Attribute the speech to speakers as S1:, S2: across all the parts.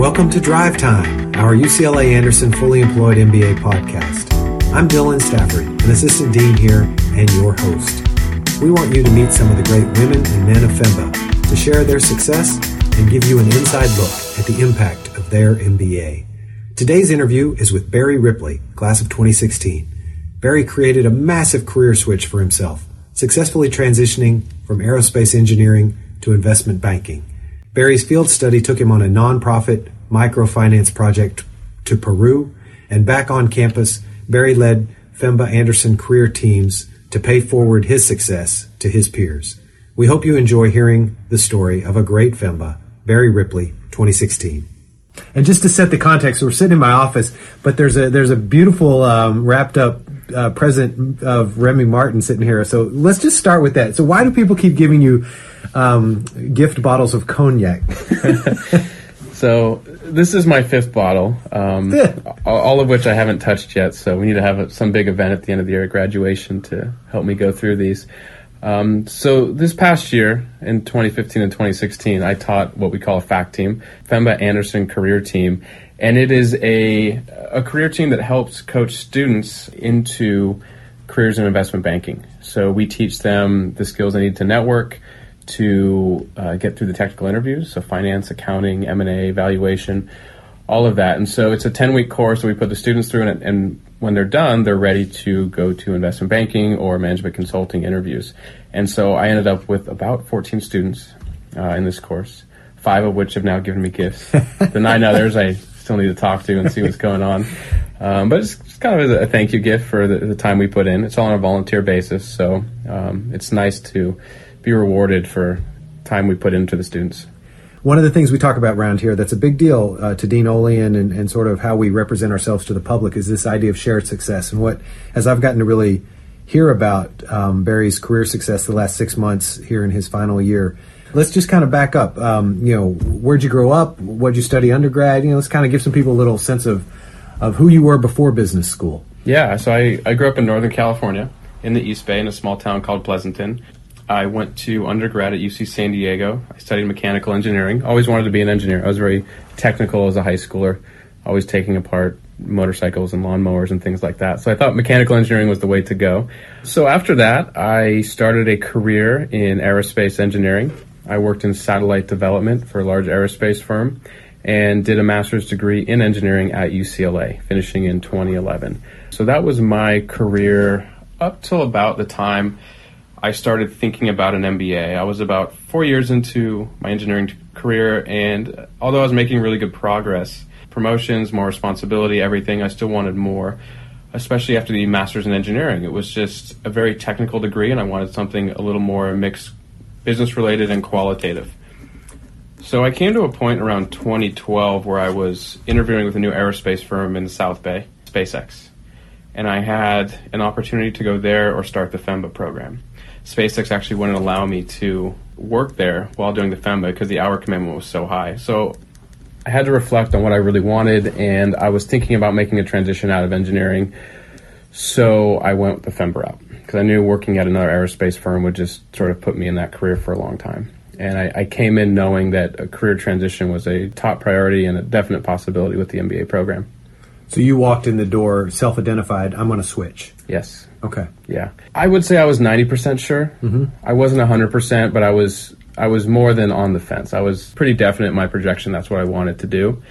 S1: Welcome to Drive Time, our UCLA Anderson fully employed MBA podcast. I'm Dylan Stafford, an assistant dean here and your host. We want you to meet some of the great women and men of FEMBA to share their success and give you an inside look at the impact of their MBA. Today's interview is with Barry Ripley, class of 2016. Barry created a massive career switch for himself, successfully transitioning from aerospace engineering to investment banking. Barry's field study took him on a nonprofit microfinance project to Peru, and back on campus, Barry led FEMBA Anderson career teams to pay forward his success to his peers. We hope you enjoy hearing the story of a great FEMBA, Barry Ripley, 2016. And just to set the context, we're sitting in my office, but there's a there's a beautiful um, wrapped up uh, present of Remy Martin sitting here. So let's just start with that. So why do people keep giving you um, gift bottles of cognac?
S2: so this is my fifth bottle, um, all of which I haven't touched yet. So we need to have a, some big event at the end of the year, graduation, to help me go through these. Um, so this past year, in 2015 and 2016, I taught what we call a FACT team, FEMBA Anderson Career Team, and it is a a career team that helps coach students into careers in investment banking. So we teach them the skills they need to network, to uh, get through the technical interviews, so finance, accounting, M and A, valuation, all of that. And so it's a ten week course that we put the students through, and, and when they're done, they're ready to go to investment banking or management consulting interviews. And so I ended up with about 14 students uh, in this course, five of which have now given me gifts. the nine others I still need to talk to and see what's going on. Um, but it's, it's, kind of a thank you gift for the, the, time we put in. It's all on a volunteer basis, so um, it's nice to be rewarded for time we put into the students.
S1: One of the things we talk about around here that's a big deal uh, to Dean Olian and, and sort of how we represent ourselves to the public is this idea of shared success. And what, as I've gotten to really hear about um, Barry's career success the last six months here in his final year, let's just kind of back up. Um, you know, where'd you grow up? What'd you study undergrad? You know, let's kind of give some people a little sense of, of who you were before business school.
S2: Yeah, so I, I grew up in Northern California in the East Bay in a small town called Pleasanton. I went to undergrad at UC San Diego. I studied mechanical engineering. Always wanted to be an engineer. I was very technical as a high schooler, always taking apart motorcycles and lawnmowers and things like that. So I thought mechanical engineering was the way to go. So after that, I started a career in aerospace engineering. I worked in satellite development for a large aerospace firm and did a master's degree in engineering at UCLA, finishing in 2011. So that was my career up till about the time I started thinking about an MBA. I was about four years into my engineering career, and although I was making really good progress, promotions, more responsibility, everything, I still wanted more, especially after the master's in engineering. It was just a very technical degree, and I wanted something a little more mixed business related and qualitative. So I came to a point around 2012 where I was interviewing with a new aerospace firm in the South Bay, SpaceX. And I had an opportunity to go there or start the FEMBA program. SpaceX actually wouldn't allow me to work there while doing the FEMBA because the hour commitment was so high. So I had to reflect on what I really wanted, and I was thinking about making a transition out of engineering. So I went with the FEMBA route because I knew working at another aerospace firm would just sort of put me in that career for a long time. And I, I came in knowing that a career transition was a top priority and a definite possibility with the MBA program.
S1: So you walked in the door self identified, I'm going to switch.
S2: Yes.
S1: Okay.
S2: Yeah. I would say I was 90% sure. Mm-hmm. I wasn't 100%, but I was I was more than on the fence. I was pretty definite in my projection that's what I wanted to do.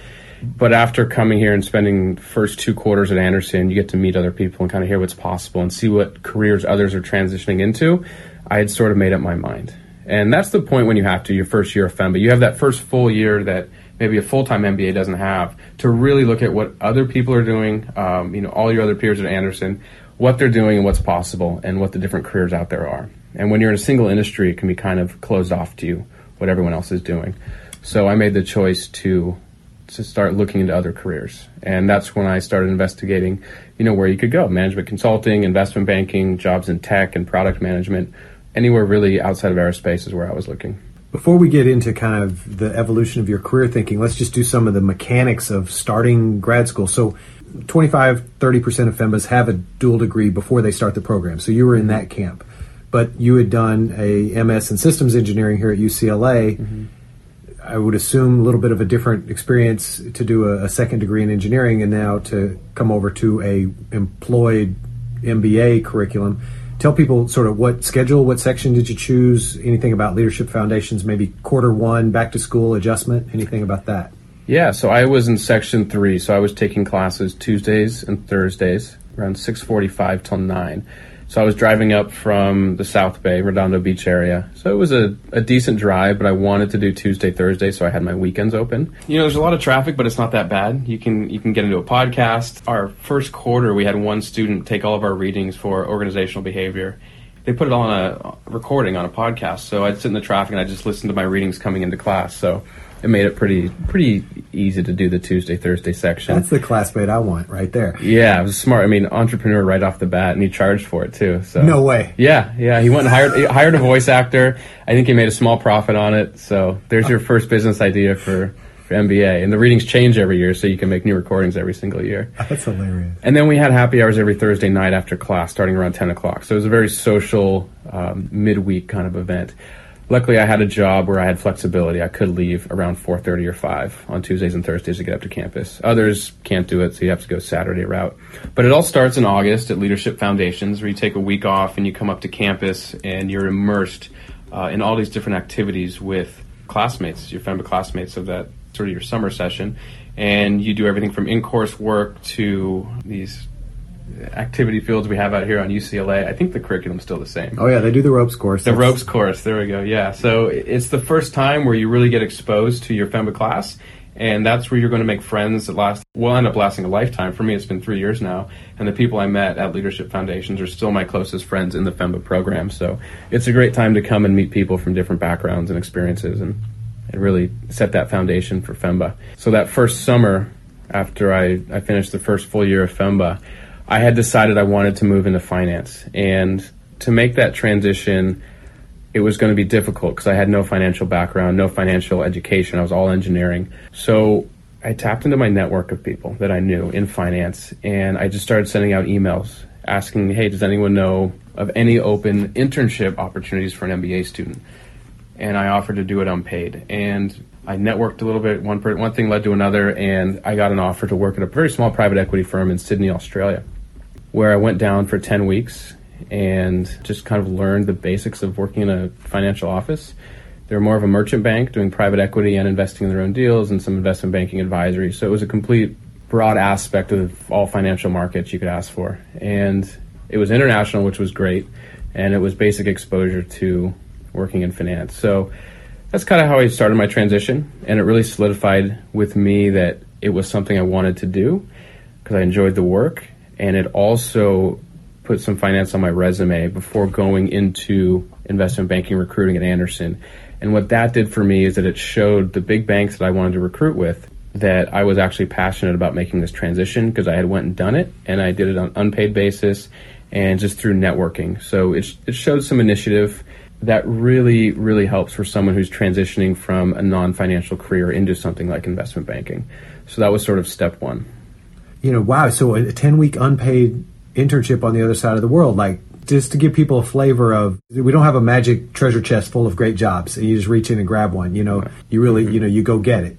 S2: But after coming here and spending first two quarters at Anderson, you get to meet other people and kind of hear what's possible and see what careers others are transitioning into. I had sort of made up my mind. And that's the point when you have to, your first year of FEMBA. You have that first full year that maybe a full-time MBA doesn't have to really look at what other people are doing, um, you know, all your other peers at Anderson, what they're doing and what's possible and what the different careers out there are. And when you're in a single industry, it can be kind of closed off to you, what everyone else is doing. So I made the choice to to start looking into other careers. And that's when I started investigating, you know, where you could go. Management consulting, investment banking, jobs in tech and product management. Anywhere really outside of aerospace is where I was looking.
S1: Before we get into kind of the evolution of your career thinking, let's just do some of the mechanics of starting grad school. So 25, 30% of FEMBAs have a dual degree before they start the program. So you were in that camp. But you had done a MS in systems engineering here at UCLA. Mm-hmm. I would assume a little bit of a different experience to do a, a second degree in engineering and now to come over to a employed MBA curriculum. Tell people sort of what schedule, what section did you choose? Anything about Leadership Foundations? Maybe quarter one, back to school adjustment? Anything about that?
S2: Yeah, so I was in section three, so I was taking classes Tuesdays and Thursdays around six forty-five till nine. So I was driving up from the South Bay, Redondo Beach area. So it was a, a decent drive, but I wanted to do Tuesday, Thursday, so I had my weekends open. You know, there's a lot of traffic, but it's not that bad. You can you can get into a podcast. Our first quarter, we had one student take all of our readings for organizational behavior. They put it on a recording on a podcast. So I'd sit in the traffic and I just listened to my readings coming into class. So it made it pretty pretty easy to do the Tuesday Thursday section.
S1: That's the classmate I want right there.
S2: Yeah, it was smart. I mean, entrepreneur right off the bat, and he charged for it too. So
S1: no way.
S2: Yeah, yeah. He went and hired he hired a voice actor. I think he made a small profit on it. So there's your first business idea for. for MBA, and the readings change every year, so you can make new recordings every single year.
S1: That's hilarious.
S2: And then we had happy hours every Thursday night after class, starting around 10 o'clock. So it was a very social, um, midweek kind of event luckily I had a job where I had flexibility. I could leave around 4:30 or 5 on Tuesdays and Thursdays to get up to campus. Others can't do it, so you have to go Saturday route. But it all starts in August at Leadership Foundations, where you take a week off and you come up to campus and you're immersed uh, in all these different activities with classmates, your FEMBA classmates of that sort of your summer session, and you do everything from in-course work to these activity fields we have out here on UCLA. I think the curriculum's still the same.
S1: Oh yeah, they do the ropes course.
S2: The That's... ropes course. There we go. Yeah. So it's the first time where you really get exposed to your FEMBA class, and that's where you're going to make friends that last. Will end up lasting a lifetime. For me, it's been three years now, and the people I met at Leadership Foundations are still my closest friends in the FEMBA program. So it's a great time to come and meet people from different backgrounds and experiences, and and really set that foundation for FEMBA. So that first summer, after I, I finished the first full year of FEMBA. I had decided I wanted to move into finance. And to make that transition, it was going to be difficult because I had no financial background, no financial education. I was all engineering. So I tapped into my network of people that I knew in finance and I just started sending out emails asking, hey, does anyone know of any open internship opportunities for an MBA student? And I offered to do it unpaid. And I networked a little bit. One, one thing led to another, and I got an offer to work at a very small private equity firm in Sydney, Australia where I went down for 10 weeks and just kind of learned the basics of working in a financial office. They're more of a merchant bank doing private equity and investing in their own deals and some investment banking advisory. So it was a complete broad aspect of all financial markets you could ask for. And it was international, which was great. And it was basic exposure to working in finance. So that's kind of how I started my transition. And it really solidified with me that it was something I wanted to do because I enjoyed the work and it also put some finance on my resume before going into investment banking recruiting at Anderson. And what that did for me is that it showed the big banks that I wanted to recruit with that I was actually passionate about making this transition because I had went and done it and I did it on unpaid basis and just through networking. So it, it showed some initiative that really, really helps for someone who's transitioning from a non-financial career into something like investment banking. So that was sort of step one
S1: you know, wow, so a 10 week unpaid internship on the other side of the world, like just to give people a flavor of we don't have a magic treasure chest full of great jobs and you just reach in and grab one, you know, you really, you know, you go get it.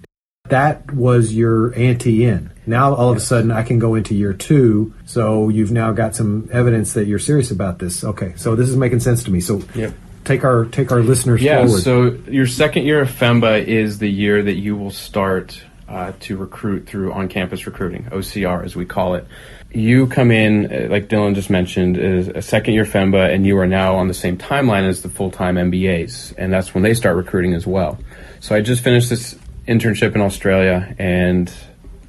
S1: That was your ante in. Now all of a sudden I can go into year two. So you've now got some evidence that you're serious about this. Okay. So this is making sense to me. So yep. take our, take our listeners
S2: yeah,
S1: forward.
S2: So your second year of FEMBA is the year that you will start uh, to recruit through on campus recruiting, OCR as we call it. You come in, uh, like Dylan just mentioned, as a second year FEMBA, and you are now on the same timeline as the full time MBAs, and that's when they start recruiting as well. So I just finished this internship in Australia, and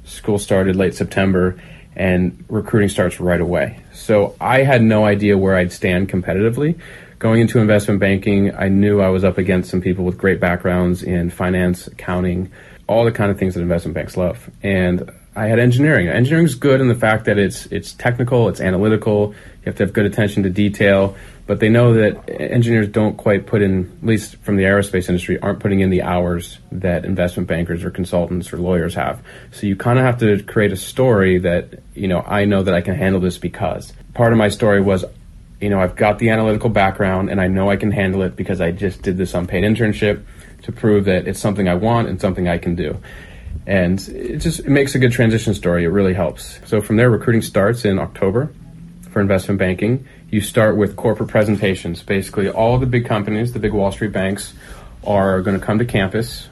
S2: school started late September, and recruiting starts right away. So I had no idea where I'd stand competitively. Going into investment banking, I knew I was up against some people with great backgrounds in finance, accounting, all the kind of things that investment banks love. And I had engineering. Engineering is good in the fact that it's it's technical, it's analytical. You have to have good attention to detail. But they know that engineers don't quite put in, at least from the aerospace industry, aren't putting in the hours that investment bankers or consultants or lawyers have. So you kind of have to create a story that you know I know that I can handle this because part of my story was you know, I've got the analytical background and I know I can handle it because I just did this unpaid internship to prove that it's something I want and something I can do. And it just it makes a good transition story. It really helps. So from there, recruiting starts in October for investment banking. You start with corporate presentations. Basically, all the big companies, the big Wall Street banks, are going to come to campus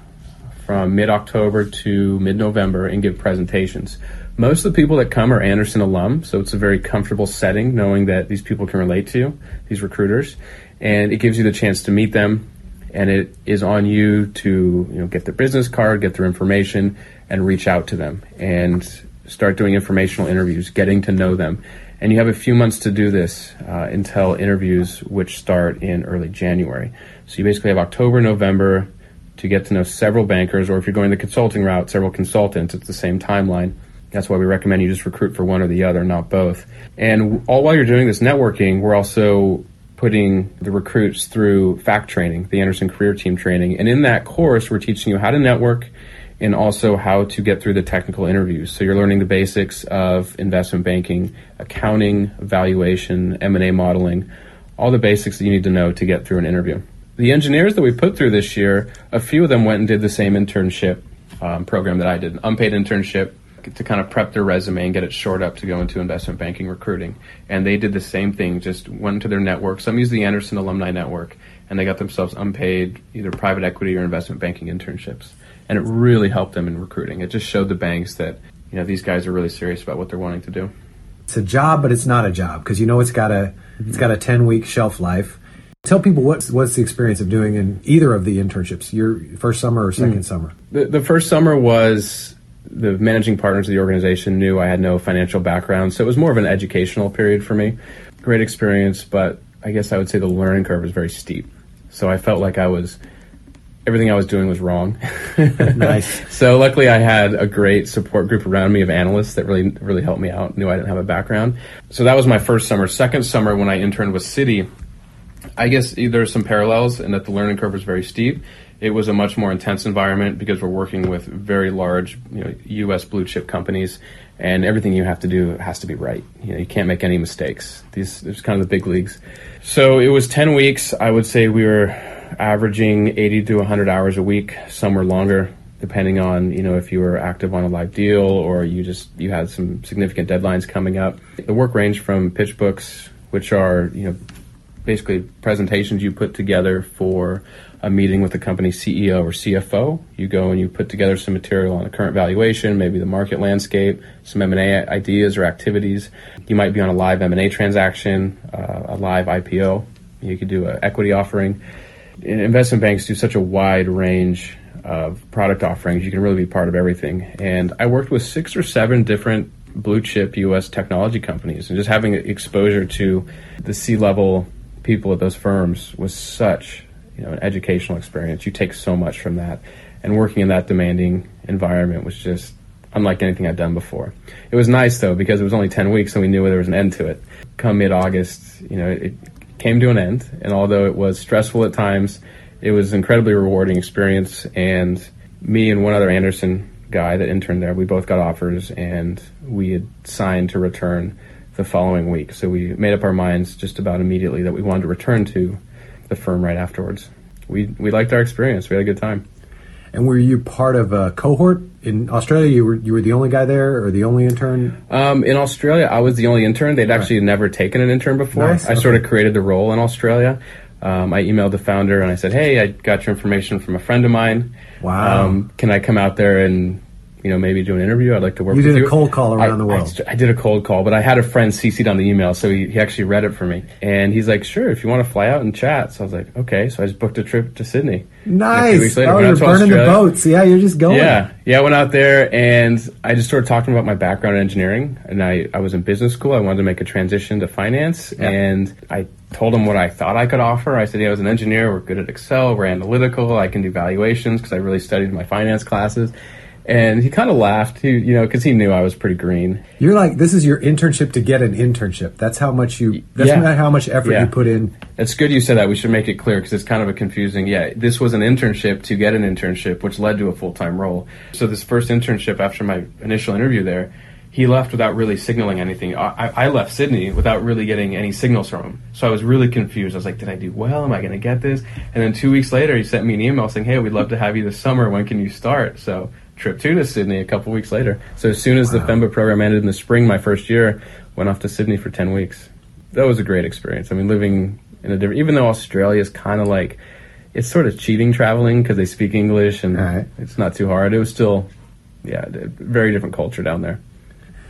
S2: from mid October to mid November and give presentations. Most of the people that come are Anderson alum, so it's a very comfortable setting knowing that these people can relate to you, these recruiters, and it gives you the chance to meet them. And it is on you to you know get their business card, get their information, and reach out to them and start doing informational interviews, getting to know them. And you have a few months to do this uh, until interviews, which start in early January. So you basically have October, November to get to know several bankers, or if you're going the consulting route, several consultants. It's the same timeline. That's why we recommend you just recruit for one or the other, not both. And all while you're doing this networking, we're also putting the recruits through FACT training, the Anderson Career Team training. And in that course, we're teaching you how to network and also how to get through the technical interviews. So you're learning the basics of investment banking, accounting, valuation, M&A modeling, all the basics that you need to know to get through an interview. The engineers that we put through this year, a few of them went and did the same internship um, program that I did, an unpaid internship to kind of prep their resume and get it shored up to go into investment banking recruiting. And they did the same thing, just went to their network. Some used the Anderson Alumni Network, and they got themselves unpaid either private equity or investment banking internships. And it really helped them in recruiting. It just showed the banks that you know these guys are really serious about what they're wanting to do.
S1: It's a job, but it's not a job because you know it's got a it's got a ten week shelf life. Tell people what's what's the experience of doing in either of the internships, your first summer or second mm. summer.
S2: The, the first summer was the managing partners of the organization knew I had no financial background, so it was more of an educational period for me. Great experience, but I guess I would say the learning curve was very steep. So I felt like I was everything I was doing was wrong.
S1: nice.
S2: So luckily, I had a great support group around me of analysts that really really helped me out. Knew I didn't have a background, so that was my first summer. Second summer, when I interned with Citi, I guess there's some parallels in that the learning curve was very steep it was a much more intense environment because we're working with very large, you know, U.S. blue chip companies, and everything you have to do has to be right. You know, you can't make any mistakes. These, there's kind of the big leagues. So it was 10 weeks. I would say we were averaging 80 to 100 hours a week. Some were longer, depending on you know if you were active on a live deal or you just you had some significant deadlines coming up. The work ranged from pitch books, which are you know basically presentations you put together for a meeting with the company CEO or CFO. You go and you put together some material on the current valuation, maybe the market landscape, some M&A ideas or activities. You might be on a live M&A transaction, uh, a live IPO. You could do an equity offering. Investment banks do such a wide range of product offerings. You can really be part of everything. And I worked with six or seven different blue chip U.S. technology companies, and just having exposure to the C level people at those firms was such you know an educational experience. You take so much from that, and working in that demanding environment was just unlike anything I'd done before. It was nice though because it was only ten weeks, and we knew there was an end to it. Come mid August, you know, it came to an end, and although it was stressful at times, it was an incredibly rewarding experience. And me and one other Anderson guy that interned there, we both got offers, and we had signed to return the following week. So we made up our minds just about immediately that we wanted to return to the firm right afterwards. We we liked our experience. We had a good time.
S1: And were you part of a cohort in Australia? You were you were the only guy there, or the only intern?
S2: Um, in Australia, I was the only intern. They'd actually right. never taken an intern before. Nice. I okay. sort of created the role in Australia. Um, I emailed the founder and I said, "Hey, I got your information from a friend of mine.
S1: Wow, um,
S2: can I come out there and you know, maybe do an interview. I'd like to work.
S1: With you
S2: did
S1: a cold call around I, the world.
S2: I, I, did a cold call, but I had a friend CC'd on the email, so he, he actually read it for me, and he's like, "Sure, if you want to fly out and chat." So I was like, "Okay." So I just booked a trip to Sydney.
S1: Nice. later, oh, you're burning Australia. the boats. Yeah, you're just going.
S2: Yeah, yeah. I went out there and I just started talking about my background in engineering, and I I was in business school. I wanted to make a transition to finance, yeah. and I told him what I thought I could offer. I said, "Yeah, I was an engineer. We're good at Excel. We're analytical. I can do valuations because I really studied my finance classes." And he kind of laughed, he, you know, because he knew I was pretty green.
S1: You're like, this is your internship to get an internship. That's how much you. That's yeah. how much effort yeah. you put in.
S2: It's good you said that. We should make it clear because it's kind of a confusing. Yeah, this was an internship to get an internship, which led to a full time role. So this first internship after my initial interview there, he left without really signaling anything. I, I left Sydney without really getting any signals from him. So I was really confused. I was like, did I do well? Am I going to get this? And then two weeks later, he sent me an email saying, hey, we'd love to have you this summer. When can you start? So trip two to Sydney a couple weeks later. So as soon as wow. the FEMBA program ended in the spring, my first year, went off to Sydney for 10 weeks. That was a great experience. I mean, living in a different, even though Australia is kind of like, it's sort of cheating traveling because they speak English and right. it's not too hard. It was still, yeah, very different culture down there.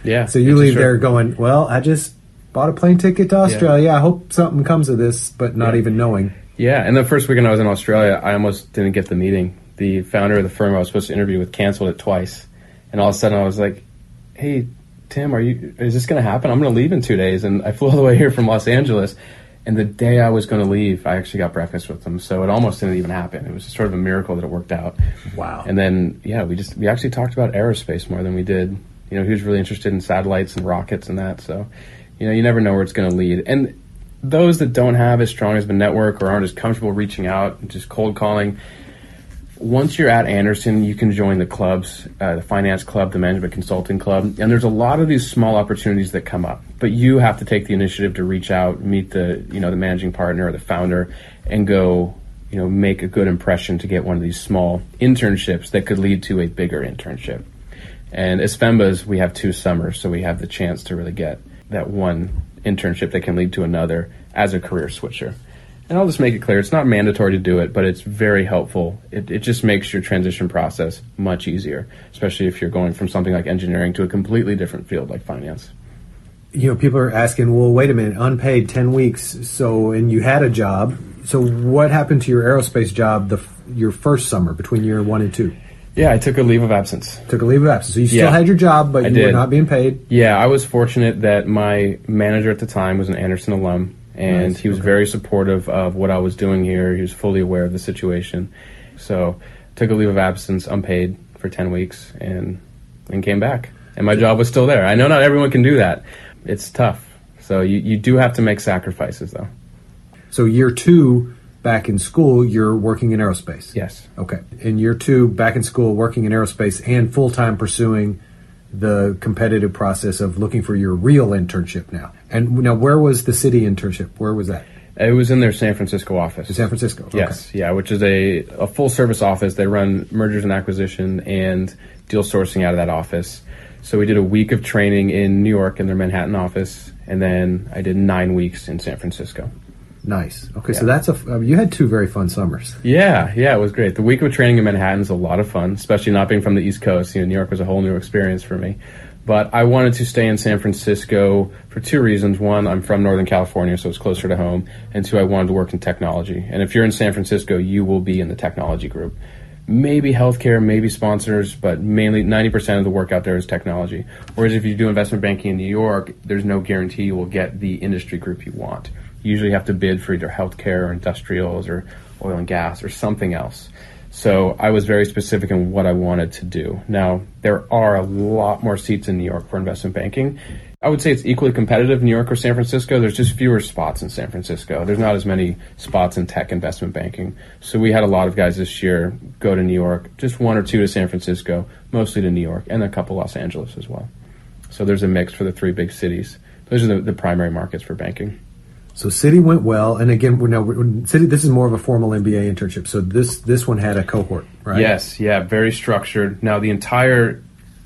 S2: Yeah.
S1: So you leave there going, well, I just bought a plane ticket to Australia. Yeah. I hope something comes of this, but not yeah. even knowing.
S2: Yeah. And the first weekend I was in Australia, I almost didn't get the meeting. The founder of the firm I was supposed to interview with canceled it twice. And all of a sudden I was like, hey, Tim, are you, is this going to happen? I'm going to leave in two days. And I flew all the way here from Los Angeles. And the day I was going to leave, I actually got breakfast with them. So it almost didn't even happen. It was sort of a miracle that it worked out.
S1: Wow.
S2: And then, yeah, we just, we actually talked about aerospace more than we did you know, he was really interested in satellites and rockets and that. So, you know, you never know where it's going to lead. And those that don't have as strong as a network or aren't as comfortable reaching out, and just cold calling, once you're at Anderson, you can join the clubs, uh, the finance club, the management consulting club, and there's a lot of these small opportunities that come up. But you have to take the initiative to reach out, meet the you know the managing partner or the founder, and go you know make a good impression to get one of these small internships that could lead to a bigger internship. And as FEMBAs, we have two summers, so we have the chance to really get that one internship that can lead to another as a career switcher. And I'll just make it clear, it's not mandatory to do it, but it's very helpful. It, it just makes your transition process much easier, especially if you're going from something like engineering to a completely different field like finance.
S1: You know, people are asking, well, wait a minute, unpaid 10 weeks, so, and you had a job. So what happened to your aerospace job the, your first summer between year one and two?
S2: Yeah, I took a leave of absence.
S1: Took a leave of absence. So you still yeah, had your job, but you were not being paid.
S2: Yeah, I was fortunate that my manager at the time was an Anderson alum, and nice. he was okay. very supportive of what I was doing here. He was fully aware of the situation. So took a leave of absence, unpaid, for ten weeks, and and came back. And my job was still there. I know not everyone can do that. It's tough. So you, you do have to make sacrifices, though.
S1: So year two back in school, you're working in aerospace.
S2: Yes.
S1: Okay. In year two, back in school, working in aerospace and full time pursuing the competitive process of looking for your real internship now. And now, where was the Citi internship? Where was that?
S2: It was in their San Francisco office.
S1: In San Francisco. Okay.
S2: Yes, yeah, which is a, a full service office. They run mergers and acquisition and deal sourcing out of that office. So we did a week of training in New York in their Manhattan office, and then I did nine weeks in San Francisco.
S1: Nice. Okay, yeah. so that's a. Uh, you had two very fun summers.
S2: Yeah, yeah, it was great. The week of training in Manhattan is a lot of fun, especially not being from the East Coast. You know, New York was a whole new experience for me. But I wanted to stay in San Francisco for two reasons. One, I'm from Northern California, so it's closer to home. And two, I wanted to work in technology. And if you're in San Francisco, you will be in the technology group. Maybe healthcare, maybe sponsors, but mainly 90% of the work out there is technology. Whereas if you do investment banking in New York, there's no guarantee you will get the industry group you want usually have to bid for either healthcare or industrials or oil and gas or something else. So I was very specific in what I wanted to do. Now, there are a lot more seats in New York for investment banking. I would say it's equally competitive, New York or San Francisco. There's just fewer spots in San Francisco. There's not as many spots in tech investment banking. So we had a lot of guys this year go to New York, just one or two to San Francisco, mostly to New York, and a couple Los Angeles as well. So there's a mix for the three big cities. Those are the, the primary markets for banking.
S1: So Citi went well, and again, now Citi. This is more of a formal MBA internship. So this this one had a cohort, right?
S2: Yes, yeah, very structured. Now the entire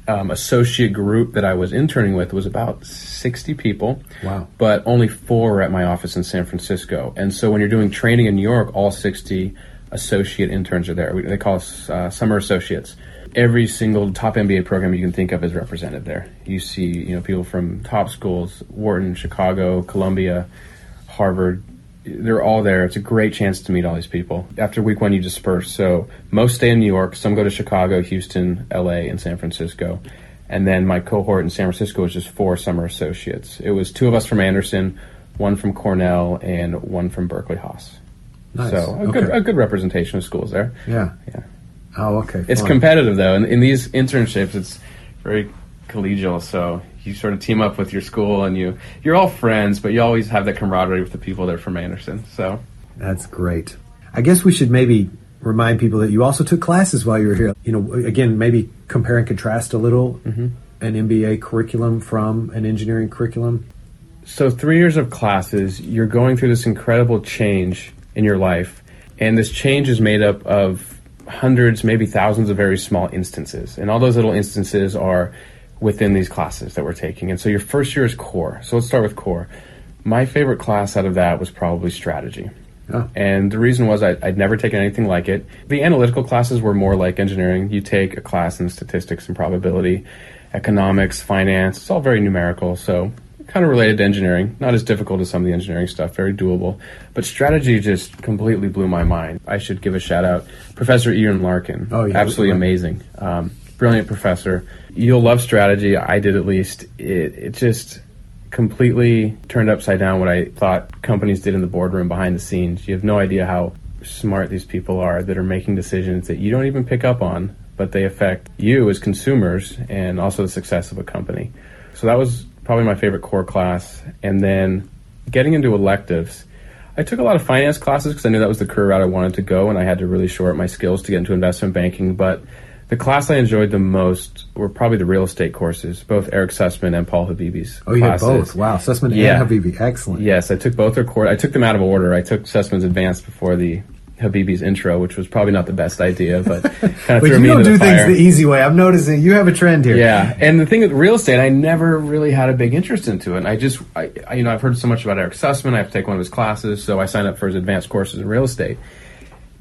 S2: um, associate group that I was interning with was about sixty people.
S1: Wow!
S2: But only four were at my office in San Francisco, and so when you're doing training in New York, all sixty associate interns are there. They call us uh, summer associates every single top MBA program you can think of is represented there. You see, you know, people from top schools, Wharton, Chicago, Columbia, Harvard, they're all there. It's a great chance to meet all these people. After week one, you disperse. So most stay in New York. Some go to Chicago, Houston, LA, and San Francisco. And then my cohort in San Francisco was just four summer associates. It was two of us from Anderson, one from Cornell, and one from Berkeley Haas.
S1: Nice.
S2: So a, okay. good, a good representation of schools there.
S1: Yeah. Yeah. Oh, okay.
S2: It's competitive though. In, in these internships, it's very collegial. So you sort of team up with your school and you you're all friends, but you always have that camaraderie with the people that are from Anderson. So
S1: that's great. I guess we should maybe remind people that you also took classes while you were here. You know, again, maybe compare and contrast a little. Mm-hmm. an MBA curriculum from an engineering curriculum?
S2: So, three years of classes, you're going through this incredible change in your life. And this change is made up of hundreds, maybe thousands of very small instances. And all those little instances are within these classes that we're taking. And so, your first year is core. So, let's start with core. My favorite class out of that was probably strategy. Oh. And the reason was I, would never taken anything like it. The analytical classes were more like engineering. You take a class in statistics and probability, economics, finance. It's all very numerical. So kind of related to engineering. Not as difficult as some of the engineering stuff, very doable. But strategy just completely blew my mind. I should give a shout out. Professor Ian Larkin. Oh, yeah. Absolutely amazing. Um, brilliant professor. You'll love strategy. I did at least. It, it just completely turned upside down what I thought companies did in the boardroom behind the scenes. You have no idea how smart these people are that are making decisions that you don't even pick up on, but they affect you as consumers and also the success of a company. So that was probably my favorite core class. And then getting into electives, I took a lot of finance classes because I knew that was the career route I wanted to go, and I had to really shore up my skills to get into investment banking. But the class I enjoyed the most were probably the real estate courses, both Eric Sussman and Paul Habibi's.
S1: Oh, you had both. Wow, Sussman yeah. and Habibi, excellent.
S2: Yes, I took both their course. I took them out of order. I took Sussman's advanced before the Habibi's intro, which was probably not the best idea, but kind of
S1: but
S2: threw
S1: me
S2: into
S1: the
S2: do
S1: things the easy way. I'm noticing you have a trend here.
S2: Yeah, and the thing with real estate, I never really had a big interest into it. And I just, I, I, you know, I've heard so much about Eric Sussman. I have to take one of his classes, so I signed up for his advanced courses in real estate.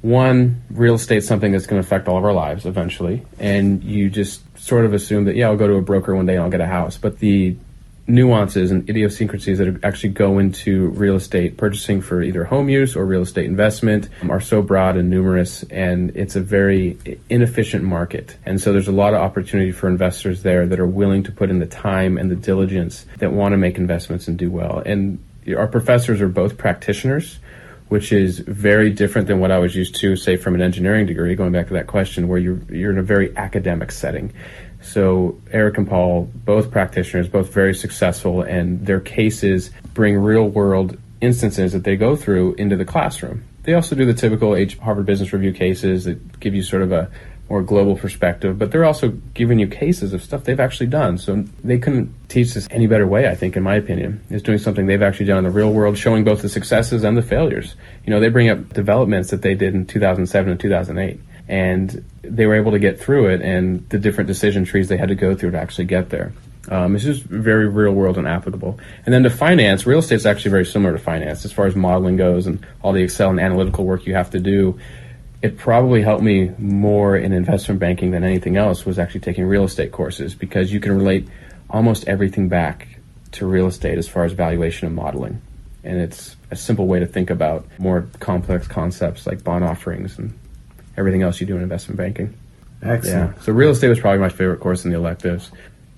S2: One, real estate something that's going to affect all of our lives eventually, and you just sort of assume that yeah, I'll go to a broker one day and I'll get a house. But the nuances and idiosyncrasies that actually go into real estate purchasing for either home use or real estate investment are so broad and numerous and it's a very inefficient market and so there's a lot of opportunity for investors there that are willing to put in the time and the diligence that want to make investments and do well and our professors are both practitioners which is very different than what I was used to, say, from an engineering degree, going back to that question, where you're, you're in a very academic setting. So Eric and Paul, both practitioners, both very successful, and their cases bring real world instances that they go through into the classroom. They also do the typical Harvard Business Review cases that give you sort of a more global perspective, but they're also giving you cases of stuff they've actually done. So they couldn't teach this any better way, I think, in my opinion, is doing something they've actually done in the real world, showing both the successes and the failures. You know, they bring up developments that they did in 2007 and 2008 and they were able to get through it and the different decision trees they had to go through to actually get there. Um, it's just very real world and applicable. And then to finance, real estate is actually very similar to finance as far as modeling goes and all the Excel and analytical work you have to do. It probably helped me more in investment banking than anything else was actually taking real estate courses because you can relate almost everything back to real estate as far as valuation and modeling. And it's a simple way to think about more complex concepts like bond offerings and everything else you do in investment banking.
S1: Excellent.
S2: Yeah. So real estate was probably my favorite course in the electives.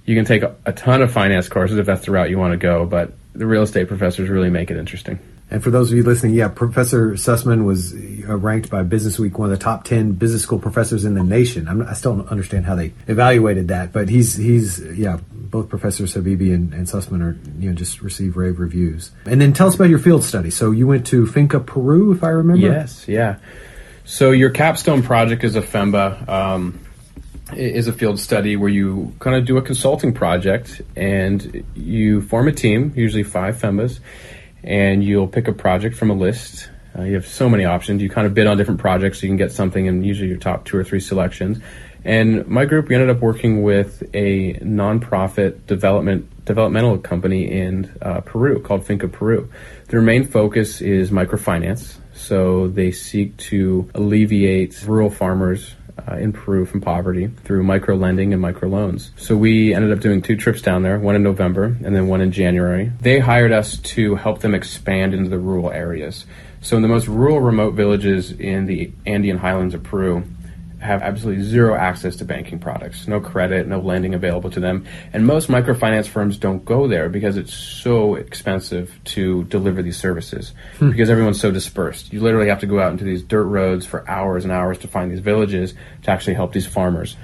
S2: You can take a, a ton of finance courses if that's the route you want to go, but the real estate professors really make it interesting.
S1: And for those of you listening, yeah, Professor Sussman was uh, ranked by Business Week one of the top ten business school professors in the nation. I'm, i still don't understand how they evaluated that, but he's he's yeah, both Professors Habibi and, and Sussman are you know just receive rave reviews. And then tell us about your field study. So you went to Finca, Peru, if I remember.
S2: Yes, yeah. So your capstone project is a FEMBA. Um, is a field study where you kind of do a consulting project and you form a team, usually five FEMBAs, and you'll pick a project from a list. Uh, you have so many options. You kind of bid on different projects so you can get something in usually your top two or three selections. And my group, we ended up working with a nonprofit development developmental company in uh, Peru called Finca Peru. Their main focus is microfinance. So they seek to alleviate rural farmers uh, in Peru from poverty through micro lending and micro loans. So we ended up doing two trips down there, one in November and then one in January. They hired us to help them expand into the rural areas. So in the most rural remote villages in the Andean highlands of Peru, have absolutely zero access to banking products, no credit, no lending available to them. And most microfinance firms don't go there because it's so expensive to deliver these services hmm. because everyone's so dispersed. You literally have to go out into these dirt roads for hours and hours to find these villages to actually help these farmers.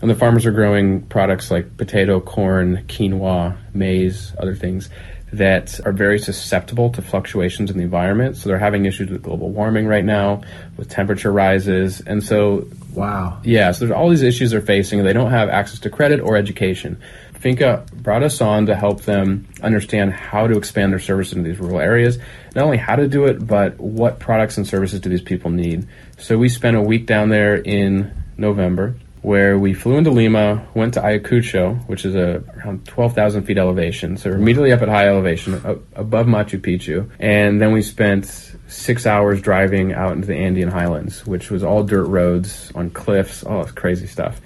S2: And the farmers are growing products like potato, corn, quinoa, maize, other things that are very susceptible to fluctuations in the environment. So they're having issues with global warming right now, with temperature rises. And so,
S1: wow.
S2: Yeah, so there's all these issues they're facing, they don't have access to credit or education. Finca brought us on to help them understand how to expand their services in these rural areas. Not only how to do it, but what products and services do these people need. So we spent a week down there in November where we flew into Lima, went to Ayacucho, which is a, around 12,000 feet elevation. So we're immediately up at high elevation, above Machu Picchu. And then we spent six hours driving out into the Andean highlands, which was all dirt roads on cliffs, all this crazy stuff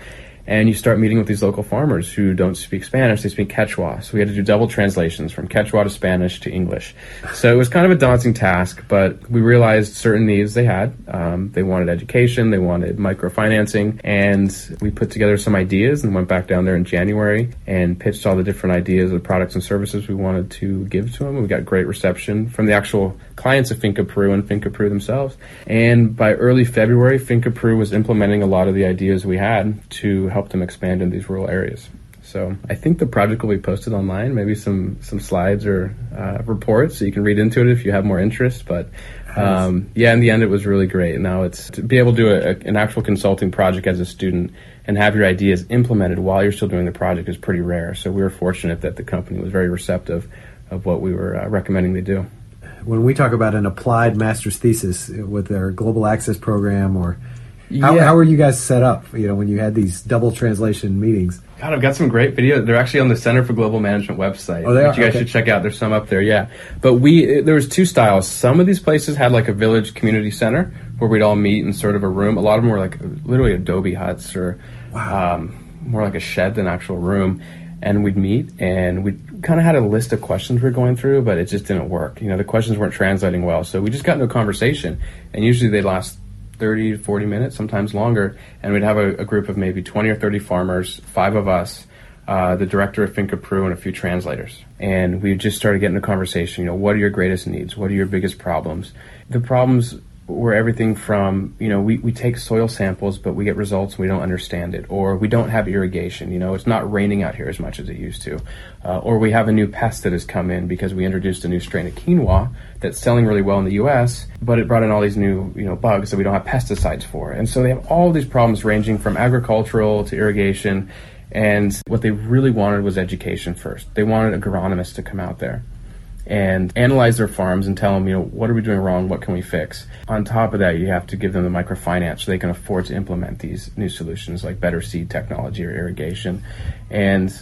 S2: and you start meeting with these local farmers who don't speak Spanish, they speak Quechua. So we had to do double translations from Quechua to Spanish to English. So it was kind of a daunting task, but we realized certain needs they had. Um, they wanted education, they wanted microfinancing, and we put together some ideas and went back down there in January and pitched all the different ideas of products and services we wanted to give to them. We got great reception from the actual clients of Finca Peru and Finca Peru themselves. And by early February, Finca Peru was implementing a lot of the ideas we had to help them expand in these rural areas. So I think the project will be posted online, maybe some some slides or uh, reports, so you can read into it if you have more interest. But um, yeah, in the end, it was really great. Now it's to be able to do a, a, an actual consulting project as a student and have your ideas implemented while you're still doing the project is pretty rare. So we were fortunate that the company was very receptive of what we were uh, recommending they do
S1: when we talk about an applied master's thesis with our global access program or how, yeah. how are you guys set up you know when you had these double translation meetings
S2: god i've got some great videos they're actually on the center for global management website
S1: oh, they
S2: are? you guys okay. should check out there's some up there yeah but we there was two styles some of these places had like a village community center where we'd all meet in sort of a room a lot of them were like literally adobe huts or wow. um, more like a shed than actual room and we'd meet and we kind of had a list of questions we are going through, but it just didn't work. You know, the questions weren't translating well. So we just got into a conversation and usually they last 30 to 40 minutes, sometimes longer. And we'd have a, a group of maybe 20 or 30 farmers, five of us, uh, the director of Finca Peru and a few translators. And we just started getting a conversation, you know, what are your greatest needs? What are your biggest problems? The problems where everything from you know we, we take soil samples but we get results and we don't understand it or we don't have irrigation you know it's not raining out here as much as it used to. Uh, or we have a new pest that has come in because we introduced a new strain of quinoa that's selling really well in the us but it brought in all these new you know bugs that we don't have pesticides for. And so they have all these problems ranging from agricultural to irrigation and what they really wanted was education first. They wanted agronomists to come out there and analyze their farms and tell them, you know, what are we doing wrong? What can we fix? On top of that, you have to give them the microfinance so they can afford to implement these new solutions like better seed technology or irrigation. And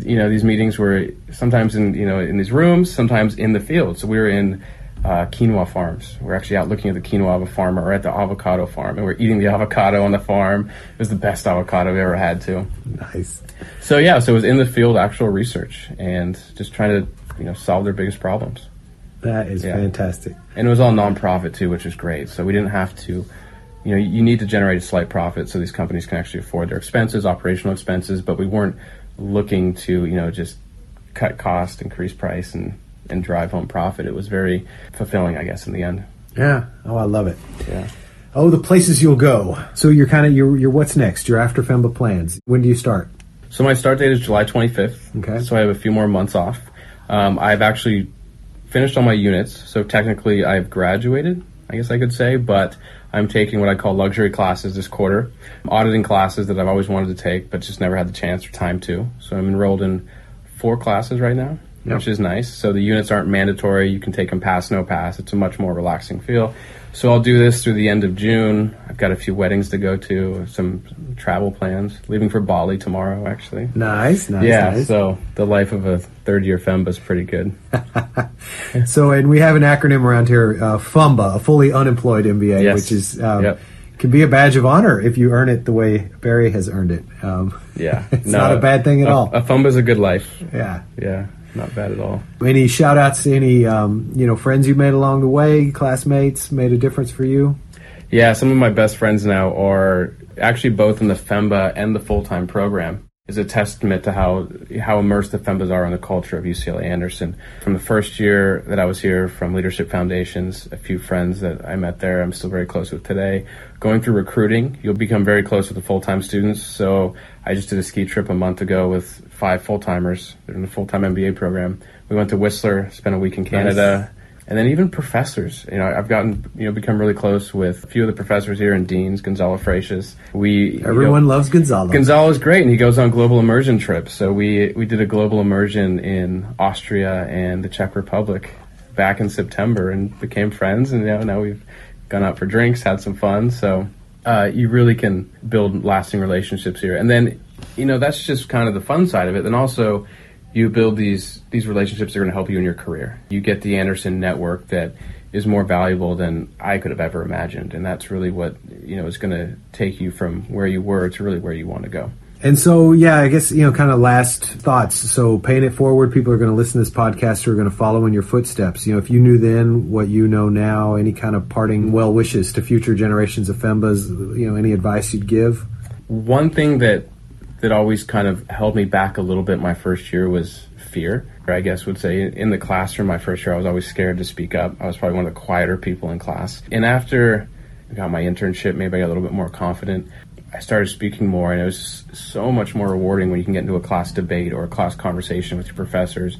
S2: you know, these meetings were sometimes in you know in these rooms, sometimes in the field. So we were in uh, quinoa farms. We're actually out looking at the quinoa of a farmer or at the avocado farm, and we're eating the avocado on the farm. It was the best avocado we ever had, too.
S1: Nice.
S2: So yeah, so it was in the field, actual research, and just trying to you know solve their biggest problems.
S1: That is yeah. fantastic.
S2: And it was all nonprofit too, which is great. So we didn't have to, you know, you need to generate a slight profit so these companies can actually afford their expenses, operational expenses. But we weren't looking to, you know, just cut cost, increase price, and and drive home profit. It was very fulfilling, I guess, in the end.
S1: Yeah. Oh, I love it.
S2: Yeah.
S1: Oh, the places you'll go. So you're kind of you're, you're what's next? Your after FEMBA plans. When do you start?
S2: So my start date is July 25th.
S1: Okay.
S2: So I have a few more months off. Um, I've actually finished all my units, so technically I've graduated, I guess I could say, but I'm taking what I call luxury classes this quarter, auditing classes that I've always wanted to take, but just never had the chance or time to. So I'm enrolled in four classes right now, yep. which is nice. So the units aren't mandatory. You can take them pass, no pass. It's a much more relaxing feel. So I'll do this through the end of June. I've got a few weddings to go to, some travel plans. Leaving for Bali tomorrow, actually.
S1: Nice, nice.
S2: Yeah,
S1: nice.
S2: so the life of a third year FEMBA is pretty good.
S1: so, and we have an acronym around here, uh, FUMBA, a fully unemployed MBA,
S2: yes.
S1: which is um, yep. can be a badge of honor if you earn it the way Barry has earned it. Um,
S2: yeah,
S1: it's no, not a bad thing at
S2: a,
S1: all.
S2: A FUMBA is a good life.
S1: Yeah,
S2: yeah not bad at all.
S1: Any shout outs to any um, you know friends you made along the way, classmates made a difference for you?
S2: Yeah, some of my best friends now are actually both in the FEMBA and the full time program. Is a testament to how how immersed the FEMBAs are in the culture of UCLA Anderson. From the first year that I was here, from Leadership Foundations, a few friends that I met there, I'm still very close with today. Going through recruiting, you'll become very close with the full time students. So I just did a ski trip a month ago with five full timers. They're in the full time MBA program. We went to Whistler, spent a week in Canada. Nice. And then even professors. You know, I've gotten you know become really close with a few of the professors here and deans. Gonzalo Freixas. We
S1: everyone you know, loves Gonzalo.
S2: Gonzalo's great, and he goes on global immersion trips. So we we did a global immersion in Austria and the Czech Republic back in September, and became friends. And you know, now we've gone out for drinks, had some fun. So uh, you really can build lasting relationships here. And then you know that's just kind of the fun side of it. Then also you build these these relationships that are going to help you in your career. You get the Anderson network that is more valuable than I could have ever imagined, and that's really what you know is going to take you from where you were to really where you want to go.
S1: And so, yeah, I guess, you know, kind of last thoughts. So, paying it forward, people are going to listen to this podcast who are going to follow in your footsteps. You know, if you knew then what you know now, any kind of parting well wishes to future generations of FEMBAs, you know, any advice you'd give?
S2: One thing that that always kind of held me back a little bit my first year was fear. I guess would say in the classroom my first year I was always scared to speak up. I was probably one of the quieter people in class. And after I got my internship, maybe I got a little bit more confident. I started speaking more, and it was so much more rewarding when you can get into a class debate or a class conversation with your professors.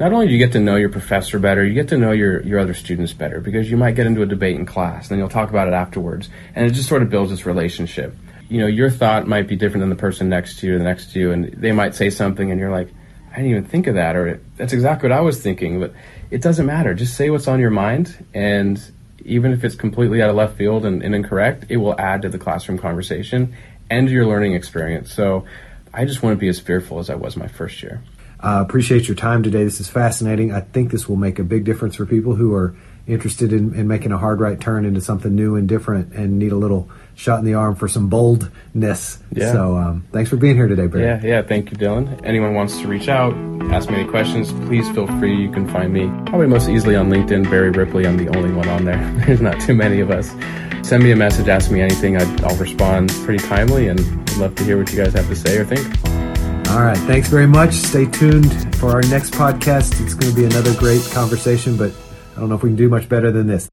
S2: Not only do you get to know your professor better, you get to know your, your other students better because you might get into a debate in class, and then you'll talk about it afterwards, and it just sort of builds this relationship you know, your thought might be different than the person next to you or the next to you, and they might say something, and you're like, I didn't even think of that, or that's exactly what I was thinking. But it doesn't matter. Just say what's on your mind, and even if it's completely out of left field and, and incorrect, it will add to the classroom conversation and your learning experience. So I just wouldn't be as fearful as I was my first year.
S1: Uh, appreciate your time today. This is fascinating. I think this will make a big difference for people who are interested in, in making a hard right turn into something new and different and need a little shot in the arm for some boldness. Yeah. So um, thanks for being here today, Barry.
S2: Yeah, yeah. Thank you, Dylan. Anyone wants to reach out, ask me any questions, please feel free. You can find me probably most easily on LinkedIn. Barry Ripley. I'm the only one on there. There's not too many of us. Send me a message, ask me anything. i will respond pretty timely, and I'd love to hear what you guys have to say or think.
S1: All right. Thanks very much. Stay tuned for our next podcast. It's going to be another great conversation, but I don't know if we can do much better than this.